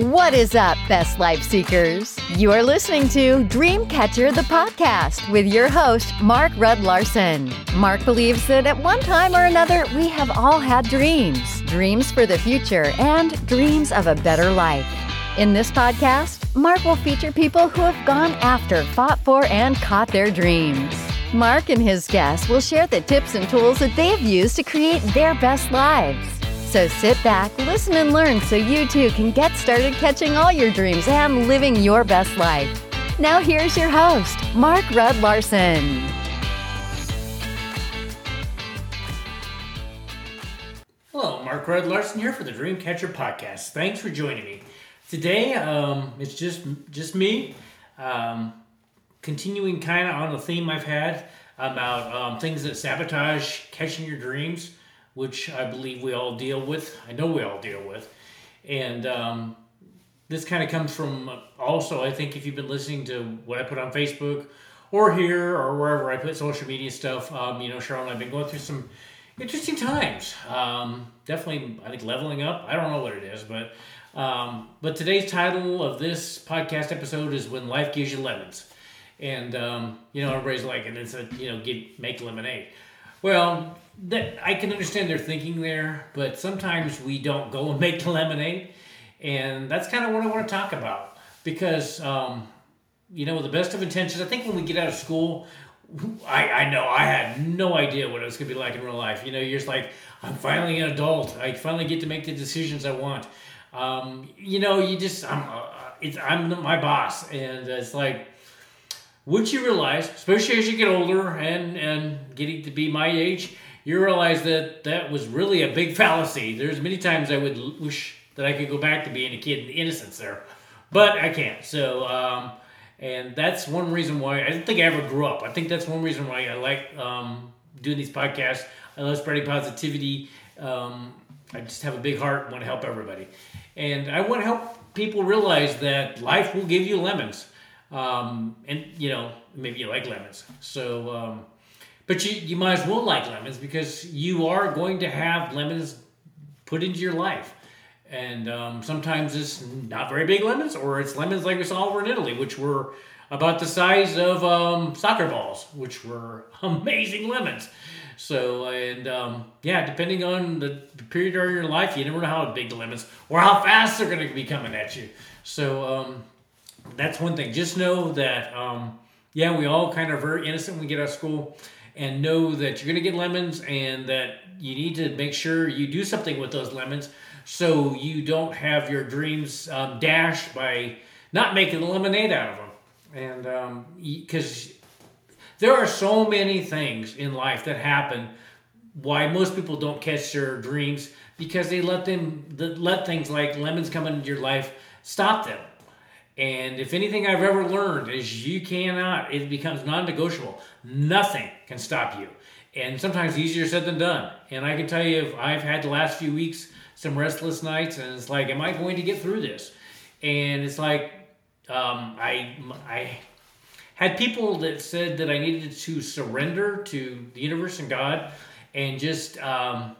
What is up, best life seekers? You are listening to Dreamcatcher the podcast with your host, Mark Rudd Larson. Mark believes that at one time or another, we have all had dreams dreams for the future and dreams of a better life. In this podcast, Mark will feature people who have gone after, fought for, and caught their dreams. Mark and his guests will share the tips and tools that they have used to create their best lives. So sit back, listen, and learn so you too can get started catching all your dreams and living your best life. Now, here's your host, Mark Rudd Larson. Hello, Mark Rudd Larson here for the Dreamcatcher podcast. Thanks for joining me. Today, um, it's just just me, um, continuing kind of on the theme I've had about um, things that sabotage catching your dreams which I believe we all deal with. I know we all deal with. And um, this kind of comes from also, I think, if you've been listening to what I put on Facebook or here or wherever I put social media stuff, um, you know, Cheryl and I've been going through some interesting times. Um, definitely, I think leveling up. I don't know what it is, but um, but today's title of this podcast episode is "When Life Gives You Lemons," and um, you know everybody's like, and it's a you know get make lemonade. Well, that I can understand their thinking there, but sometimes we don't go and make the lemonade, and that's kind of what I want to talk about because um, you know, with the best of intentions, I think when we get out of school, I, I know I had no idea what it was gonna be like in real life. You know, you're just like, I'm finally an adult. I finally get to make the decisions I want. Um, you know, you just I'm uh, it's I'm my boss, and it's like would you realize, especially as you get older and and getting to be my age, you realize that that was really a big fallacy. There's many times I would wish that I could go back to being a kid in innocence there, but I can't. So, um, and that's one reason why I didn't think I ever grew up. I think that's one reason why I like um, doing these podcasts. I love spreading positivity. Um, I just have a big heart, want to help everybody, and I want to help people realize that life will give you lemons, um, and you know maybe you like lemons. So um, but you, you might as well like lemons because you are going to have lemons put into your life. And um, sometimes it's not very big lemons, or it's lemons like we saw over in Italy, which were about the size of um, soccer balls, which were amazing lemons. So, and um, yeah, depending on the period of your life, you never know how big the lemons or how fast they're going to be coming at you. So, um, that's one thing. Just know that, um, yeah, we all kind of very innocent when we get out of school and know that you're going to get lemons and that you need to make sure you do something with those lemons so you don't have your dreams um, dashed by not making lemonade out of them. And because um, there are so many things in life that happen why most people don't catch their dreams because they let them let things like lemons come into your life stop them and if anything I've ever learned is you cannot, it becomes non negotiable. Nothing can stop you. And sometimes easier said than done. And I can tell you, if I've had the last few weeks some restless nights, and it's like, am I going to get through this? And it's like, um, I, I had people that said that I needed to surrender to the universe and God and just, um,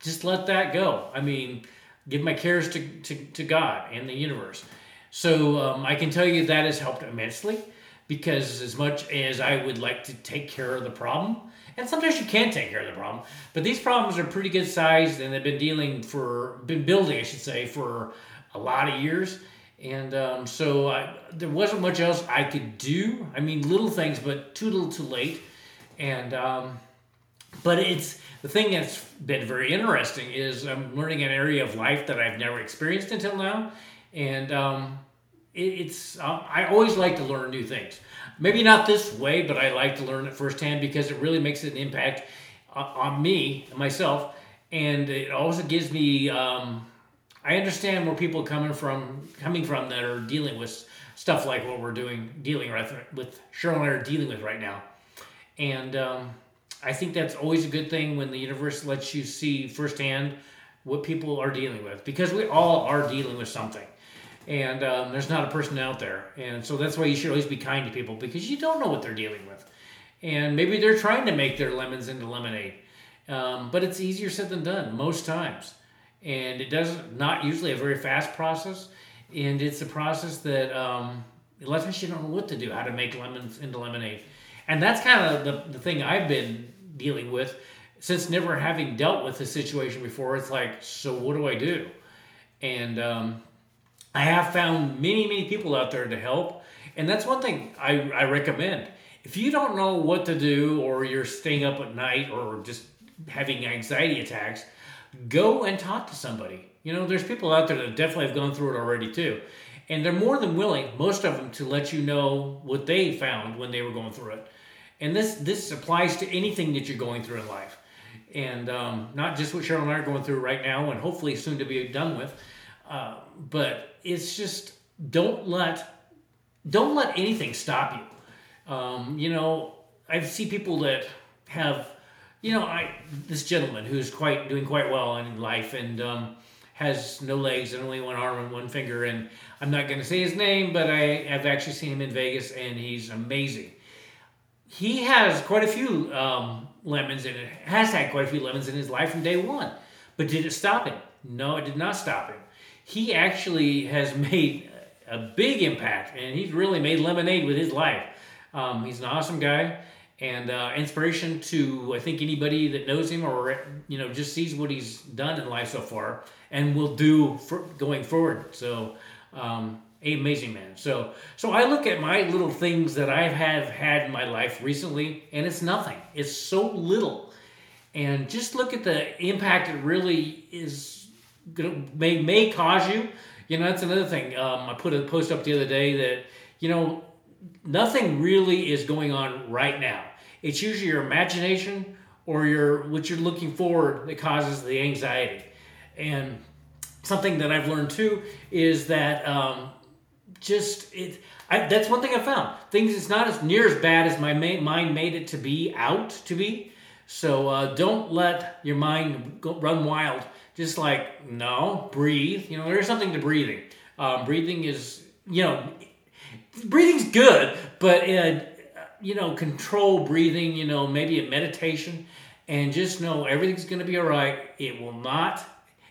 just let that go. I mean, give my cares to, to, to God and the universe so um, I can tell you that has helped immensely because as much as I would like to take care of the problem, and sometimes you can't take care of the problem, but these problems are pretty good sized and they've been dealing for, been building, I should say, for a lot of years. And um, so I, there wasn't much else I could do. I mean, little things, but too little, too late. And um, but it's the thing that's been very interesting is I'm learning an area of life that I've never experienced until now, and um, it's um, I always like to learn new things. Maybe not this way, but I like to learn it firsthand because it really makes an impact uh, on me myself, and it also gives me. Um, I understand where people are coming from, coming from that are dealing with stuff like what we're doing, dealing with, with Cheryl and I are dealing with right now, and um, I think that's always a good thing when the universe lets you see firsthand what people are dealing with because we all are dealing with something and um, there's not a person out there. And so that's why you should always be kind to people because you don't know what they're dealing with. And maybe they're trying to make their lemons into lemonade, um, but it's easier said than done most times. And it does not usually a very fast process. and it's a process that um, a lot of times you don't know what to do, how to make lemons into lemonade, and that's kind of the, the thing I've been dealing with since never having dealt with a situation before. It's like, so what do I do? And um, I have found many, many people out there to help, and that's one thing I, I recommend. If you don't know what to do, or you're staying up at night, or just having anxiety attacks, go and talk to somebody. You know, there's people out there that definitely have gone through it already too. And they're more than willing, most of them, to let you know what they found when they were going through it. And this this applies to anything that you're going through in life, and um, not just what Cheryl and I are going through right now, and hopefully soon to be done with. Uh, but it's just don't let don't let anything stop you. Um, you know, I see people that have, you know, I this gentleman who's quite doing quite well in life and um, has no legs and only one arm and one finger, and I'm not going to say his name, but I have actually seen him in Vegas, and he's amazing he has quite a few um, lemons in it. Has had quite a few lemons in his life from day one. But did it stop him? No, it did not stop him. He actually has made a big impact, and he's really made lemonade with his life. Um, he's an awesome guy and uh, inspiration to I think anybody that knows him or you know just sees what he's done in life so far and will do for going forward. So um, amazing man. So so I look at my little things that I have had in my life recently, and it's nothing. It's so little, and just look at the impact it really is may may cause you. You know, that's another thing. Um, I put a post up the other day that you know nothing really is going on right now. It's usually your imagination or your what you're looking forward that causes the anxiety. And something that I've learned too is that um, just it. I, that's one thing I found. Things it's not as near as bad as my ma- mind made it to be out to be. So uh, don't let your mind go, run wild. Just like no, breathe. You know, there's something to breathing. Um, breathing is you know, breathing's good, but uh, you know, control breathing. You know, maybe a meditation, and just know everything's going to be all right. It will not.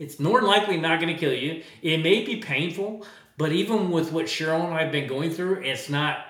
It's more than likely not going to kill you. It may be painful, but even with what Cheryl and I have been going through, it's not.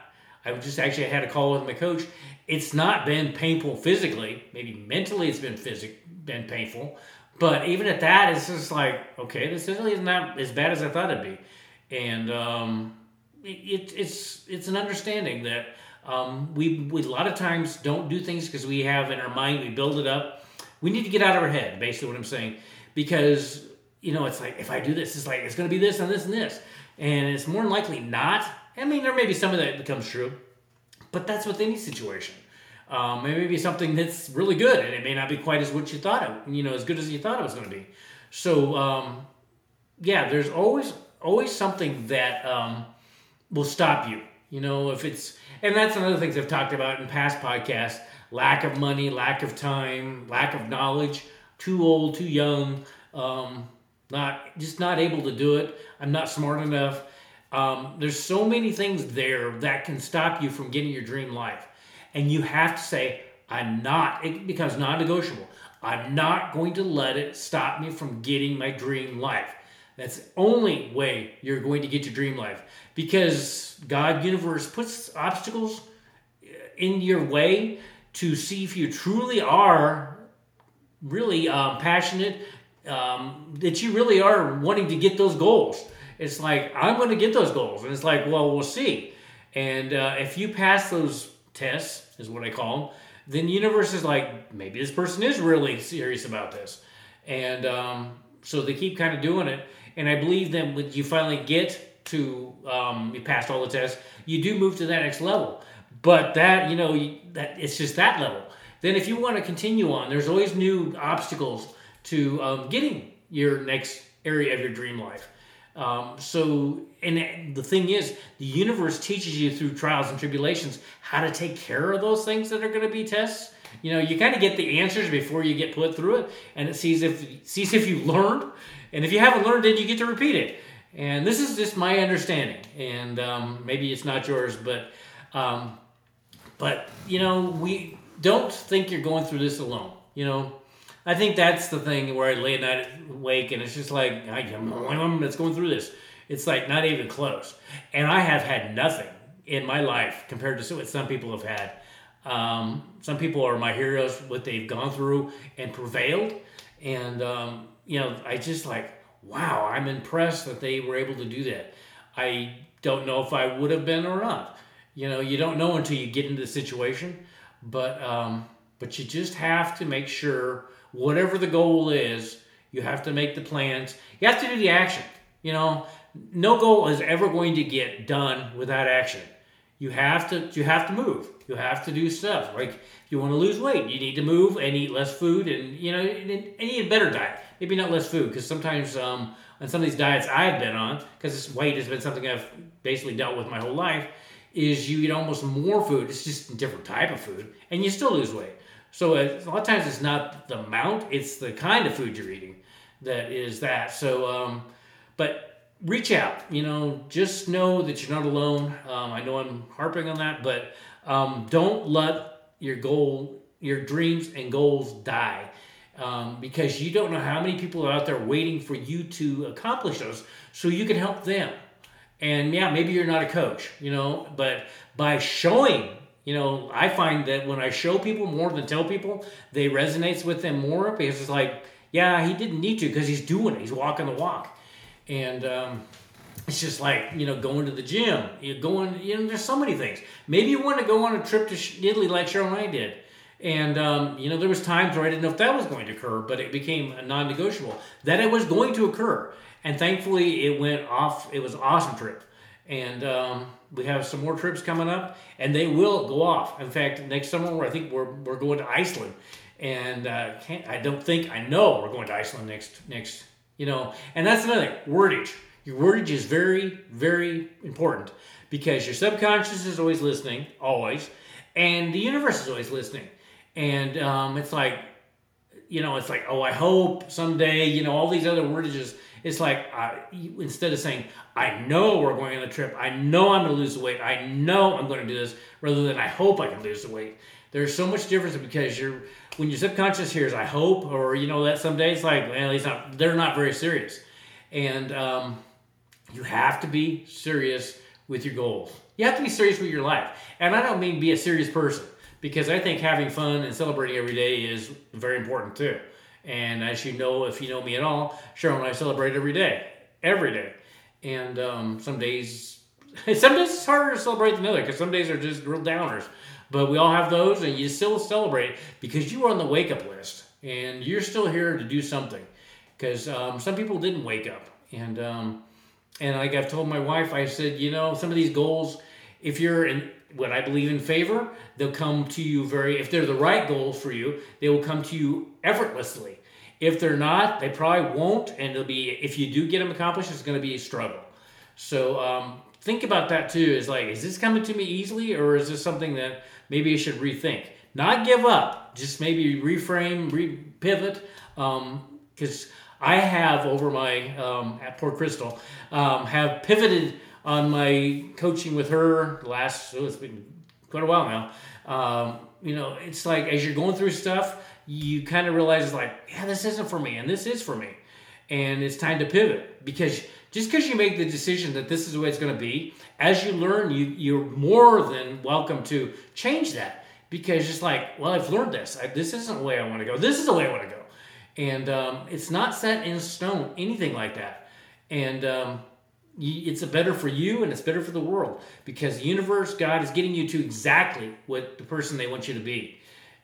I just actually had a call with my coach. It's not been painful physically. Maybe mentally, it's been physic been painful. But even at that, it's just like, okay, this really is not as bad as I thought it'd be. And um, it, it's it's an understanding that um, we, we a lot of times don't do things because we have in our mind we build it up. We need to get out of our head, basically what I'm saying, because you know it's like if I do this, it's like it's going to be this and this and this and it's more than likely not. I mean, there may be some of that becomes true, but that's with any situation. Um, it may be something that's really good, and it may not be quite as what you thought it, you know, as good as you thought it was going to be. So, um, yeah, there's always always something that um, will stop you. You know, if it's and that's another things I've talked about in past podcasts: lack of money, lack of time, lack of knowledge, too old, too young. Um, not just not able to do it. I'm not smart enough. Um, there's so many things there that can stop you from getting your dream life, and you have to say, "I'm not." It becomes non-negotiable. I'm not going to let it stop me from getting my dream life. That's the only way you're going to get your dream life because God, universe puts obstacles in your way to see if you truly are really um, passionate um, that you really are wanting to get those goals. It's like, I'm going to get those goals. And it's like, well, we'll see. And uh, if you pass those tests, is what I call them, then the universe is like, maybe this person is really serious about this. And um, so they keep kind of doing it. And I believe that when you finally get to, um, you all the tests, you do move to that next level. But that, you know, that it's just that level. Then if you want to continue on, there's always new obstacles to um, getting your next area of your dream life. Um, so, and the thing is, the universe teaches you through trials and tribulations how to take care of those things that are going to be tests. You know, you kind of get the answers before you get put through it, and it sees if sees if you learned, and if you haven't learned it, you get to repeat it. And this is just my understanding, and um, maybe it's not yours, but um, but you know, we don't think you're going through this alone. You know, I think that's the thing where I lay at night awake and it's just like I am one of them that's going through this, It's like not even close. And I have had nothing in my life compared to what some people have had. Um, some people are my heroes, what they've gone through and prevailed. And, um, you know, I just like, wow, I'm impressed that they were able to do that. I don't know if I would have been or not. You know, you don't know until you get into the situation, but um, but you just have to make sure whatever the goal is, you have to make the plans. You have to do the action. You know, no goal is ever going to get done without action. You have to you have to move. You have to do stuff. Like if you want to lose weight, you need to move and eat less food, and you know, and, and eat a better diet. Maybe not less food, because sometimes um, on some of these diets I've been on, because weight has been something I've basically dealt with my whole life, is you eat almost more food. It's just a different type of food, and you still lose weight. So uh, a lot of times it's not the amount; it's the kind of food you're eating that is that. So, um, but reach out. You know, just know that you're not alone. Um, I know I'm harping on that, but um, don't let your goal, your dreams and goals die. Um, because you don't know how many people are out there waiting for you to accomplish those so you can help them. And yeah, maybe you're not a coach, you know, but by showing, you know, I find that when I show people more than tell people, they resonates with them more because it's like, yeah, he didn't need to because he's doing it. He's walking the walk. And um, it's just like, you know, going to the gym. You're going, you know, there's so many things. Maybe you want to go on a trip to Italy like Cheryl and I did and um, you know, there was times where I didn't know if that was going to occur, but it became a non-negotiable that it was going to occur. And thankfully, it went off. It was an awesome trip, and um, we have some more trips coming up, and they will go off. In fact, next summer, I think we're we're going to Iceland, and uh, I don't think I know we're going to Iceland next next. You know, and that's another thing, wordage. Your wordage is very very important because your subconscious is always listening, always, and the universe is always listening and um, it's like you know it's like oh i hope someday you know all these other wordages it's like instead of saying i know we're going on the trip. I know i'm going to lose the weight. I know i'm going to do this rather than i hope i can lose the weight. There's so much difference because you're when your subconscious hears i hope or you know that someday it's like well not they're not very serious. And um, you have to be serious with your goals. You have to be serious with your life. And i don't mean be a serious person because I think having fun and celebrating every day is very important too. And as you know, if you know me at all, Cheryl and I celebrate every day, every day. And um, some days, some days it's harder to celebrate than other because some days are just real downers. But we all have those, and you still celebrate because you are on the wake up list and you're still here to do something. Because um, some people didn't wake up, and um, and like I've told my wife, I said, you know, some of these goals, if you're in what I believe in favor, they'll come to you very, if they're the right goals for you, they will come to you effortlessly. If they're not, they probably won't, and it'll be, if you do get them accomplished, it's going to be a struggle. So um, think about that too. Is like, is this coming to me easily, or is this something that maybe I should rethink? Not give up, just maybe reframe, re- pivot, because um, I have over my um, at Port Crystal um, have pivoted on my coaching with her last, oh, it's been quite a while now. Um, you know, it's like as you're going through stuff, you kind of realize it's like, yeah, this isn't for me, and this is for me, and it's time to pivot because just because you make the decision that this is the way it's going to be, as you learn, you you're more than welcome to change that because just like, well, I've learned this. I, this isn't the way I want to go. This is the way I want to go, and um, it's not set in stone, anything like that, and um, it's better for you and it's better for the world because the universe, God is getting you to exactly what the person they want you to be.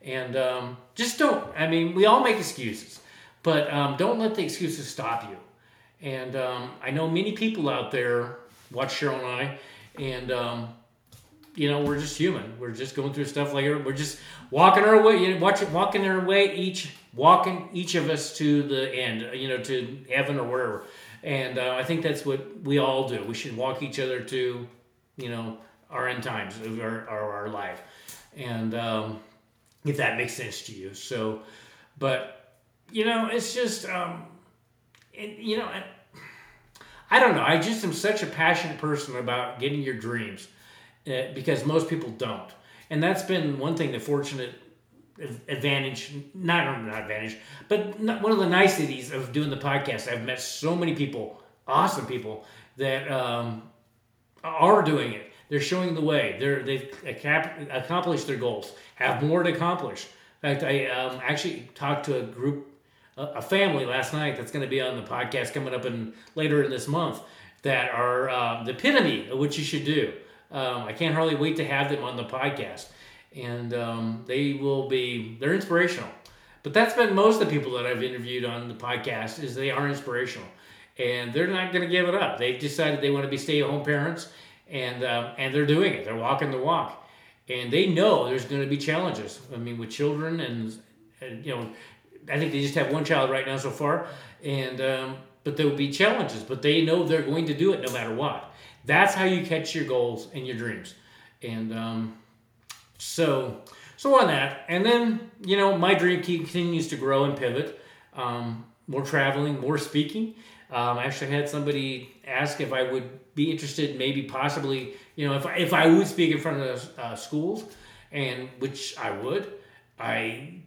And um, just don't, I mean, we all make excuses, but um, don't let the excuses stop you. And um, I know many people out there watch Cheryl and I, and um, you know we're just human. We're just going through stuff like we're just walking our way, you know, watching, walking our way each, walking each of us to the end, you know, to heaven or wherever. And uh, I think that's what we all do. We should walk each other to, you know, our end times of our, our, our life. And um, if that makes sense to you. So, but, you know, it's just, um, it, you know, I, I don't know. I just am such a passionate person about getting your dreams uh, because most people don't. And that's been one thing the fortunate advantage not not advantage but one of the niceties of doing the podcast i've met so many people awesome people that um, are doing it. They're showing the way. They're they've accomplished their goals. Have more to accomplish. In fact, I um, actually talked to a group, a family last night that's going to be on the podcast coming up in later in this month that are uh, the epitome of what you should do. Um, I can't hardly wait to have them on the podcast, and um, they will be they're inspirational. But that's been most of the people that I've interviewed on the podcast is they are inspirational, and they're not going to give it up. They've decided they want to be stay at home parents, and um, and they're doing it. They're walking the walk and they know there's going to be challenges. I mean, with children and, and you know, I think they just have one child right now so far, and um, but there will be challenges. But they know they're going to do it no matter what. That's how you catch your goals and your dreams, and um, so so on that. And then you know, my dream continues to grow and pivot. Um, more traveling, more speaking. Um, I actually had somebody ask if I would be interested, maybe possibly, you know, if I, if I would speak in front of uh, schools, and which I would, I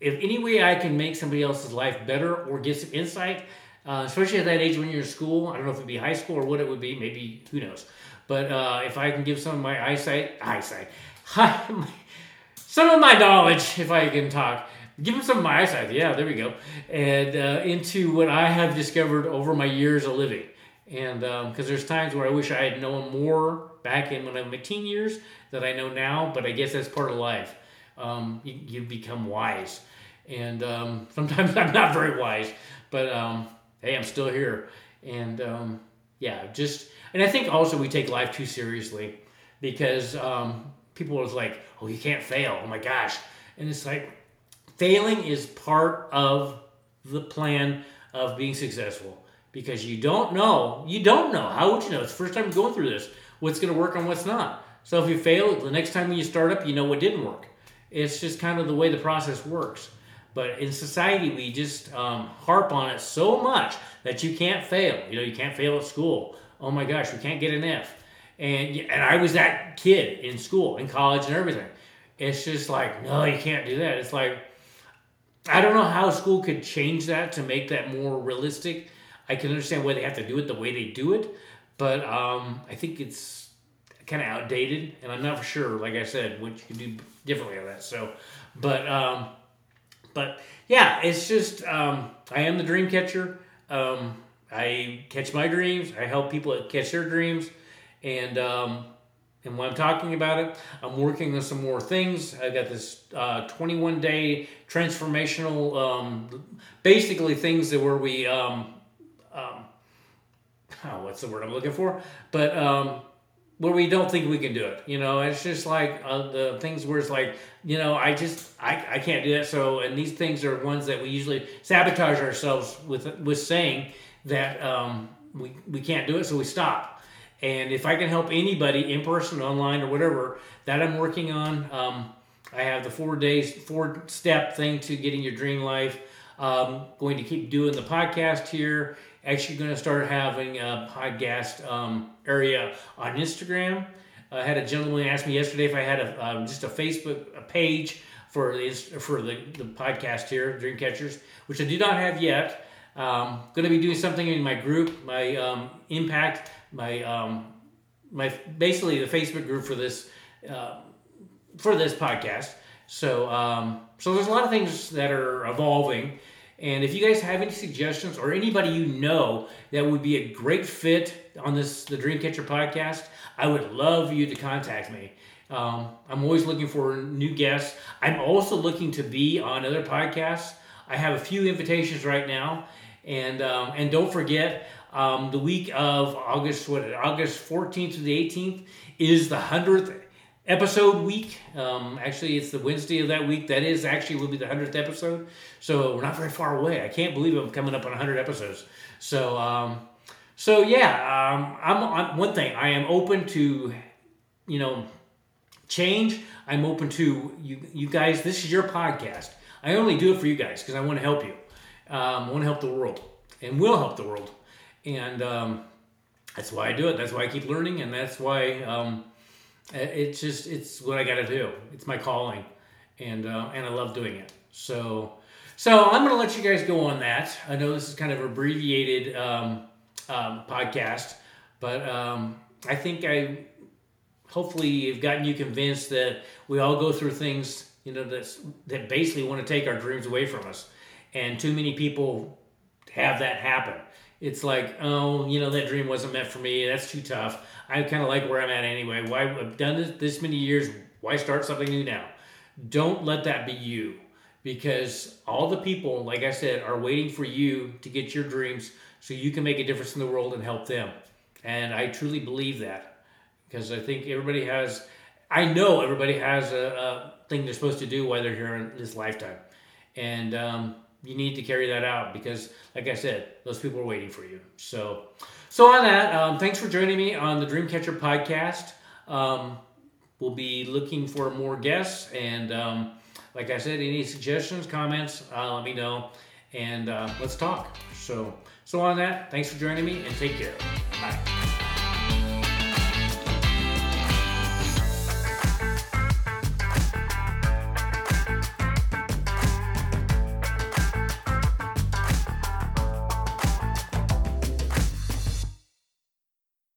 if any way I can make somebody else's life better or get some insight, uh, especially at that age when you're in school. I don't know if it'd be high school or what it would be. Maybe who knows. But uh, if I can give some of my eyesight, eyesight, some of my knowledge, if I can talk, give them some of my eyesight. Yeah, there we go. And uh, into what I have discovered over my years of living. And because um, there's times where I wish I had known more back in when I'm my teen years that I know now, but I guess that's part of life. Um, you, you, become wise. And um, sometimes I'm not very wise, but um, hey, I'm still here. And um, yeah, just, and I think also we take life too seriously because um, people are like, oh, you can't fail. Oh my gosh. And it's like, failing is part of the plan of being successful because you don't know. You don't know. How would you know? It's the first time going through this. What's going to work and what's not. So if you fail, the next time when you start up, you know what didn't work. It's just kind of the way the process works. But in society, we just um, harp on it so much that you can't fail. You know, you can't fail at school. Oh my gosh, we can't get an F. And and I was that kid in school, in college, and everything. It's just like, no, you can't do that. It's like, I don't know how school could change that to make that more realistic. I can understand why they have to do it the way they do it, but um, I think it's kind of outdated, and I'm not sure. Like I said, what you can do differently on that. So, but um, but yeah, it's just um, I am the dream catcher. Um, I catch my dreams. I help people catch their dreams, and um, and when I'm talking about it, I'm working on some more things. I got this uh, 21 day transformational, um, basically things that where we, um, um, oh, what's the word I'm looking for? But um, where we don't think we can do it. You know, it's just like uh, the things where it's like, you know, I just I, I can't do that. So, and these things are ones that we usually sabotage ourselves with with saying that um, we we can't do it, so we stop and if I can help anybody in person, online, or whatever that I'm working on, um, I have the four days, four step thing to getting your dream life. Um, going to keep doing the podcast here. Actually, going to start having a podcast um, area on Instagram. I had a gentleman ask me yesterday if I had a uh, just a Facebook a page for the for the, the podcast here, Dream Catchers, which I do not have yet. Um, going to be doing something in my group, my um, Impact my um, my basically the Facebook group for this uh, for this podcast. So um, so there's a lot of things that are evolving. And if you guys have any suggestions or anybody you know that would be a great fit on this the Dreamcatcher podcast, I would love you to contact me. Um, I'm always looking for new guests. I'm also looking to be on other podcasts. I have a few invitations right now, and um, and don't forget um, the week of August, what August 14th to the 18th is the hundredth episode week. Um, actually, it's the Wednesday of that week. That is actually will be the hundredth episode. So we're not very far away. I can't believe I'm coming up on hundred episodes. So, um, so yeah, um, I'm, I'm one thing. I am open to, you know, change. I'm open to you. You guys, this is your podcast. I only do it for you guys because I want to help you. Um, I want to help the world, and will help the world and um, that's why I do it. That's why I keep learning, and that's why um, it's just it's what I got to do. It's my calling, and uh, and I love doing it. So so I'm gonna let you guys go on that. I know this is kind of abbreviated um, um, podcast. But um, I think I hopefully have gotten you convinced that we all go through things, you know, that that basically want to take our dreams away from us, and too many people have that happen. It's like, oh, you know, that dream wasn't meant for me. That's too tough. I kind of like where I'm at anyway. Why I've done this this many years. Why start something new now? Don't let that be you, because all the people, like I said, are waiting for you to get your dreams so you can make a difference in the world and help them. And I truly believe that because I think everybody has, I know everybody has a, a, thing they're supposed to do while they're here in this lifetime. And um, you need to carry that out because, like I said, those people are waiting for you. So, so on that, um, thanks for joining me on the Dreamcatcher podcast. Um, we'll be looking for more guests. And um, like I said, any suggestions, comments, uh, let me know. And uh, let's talk. So, so on that, thanks for joining me and take care. Bye.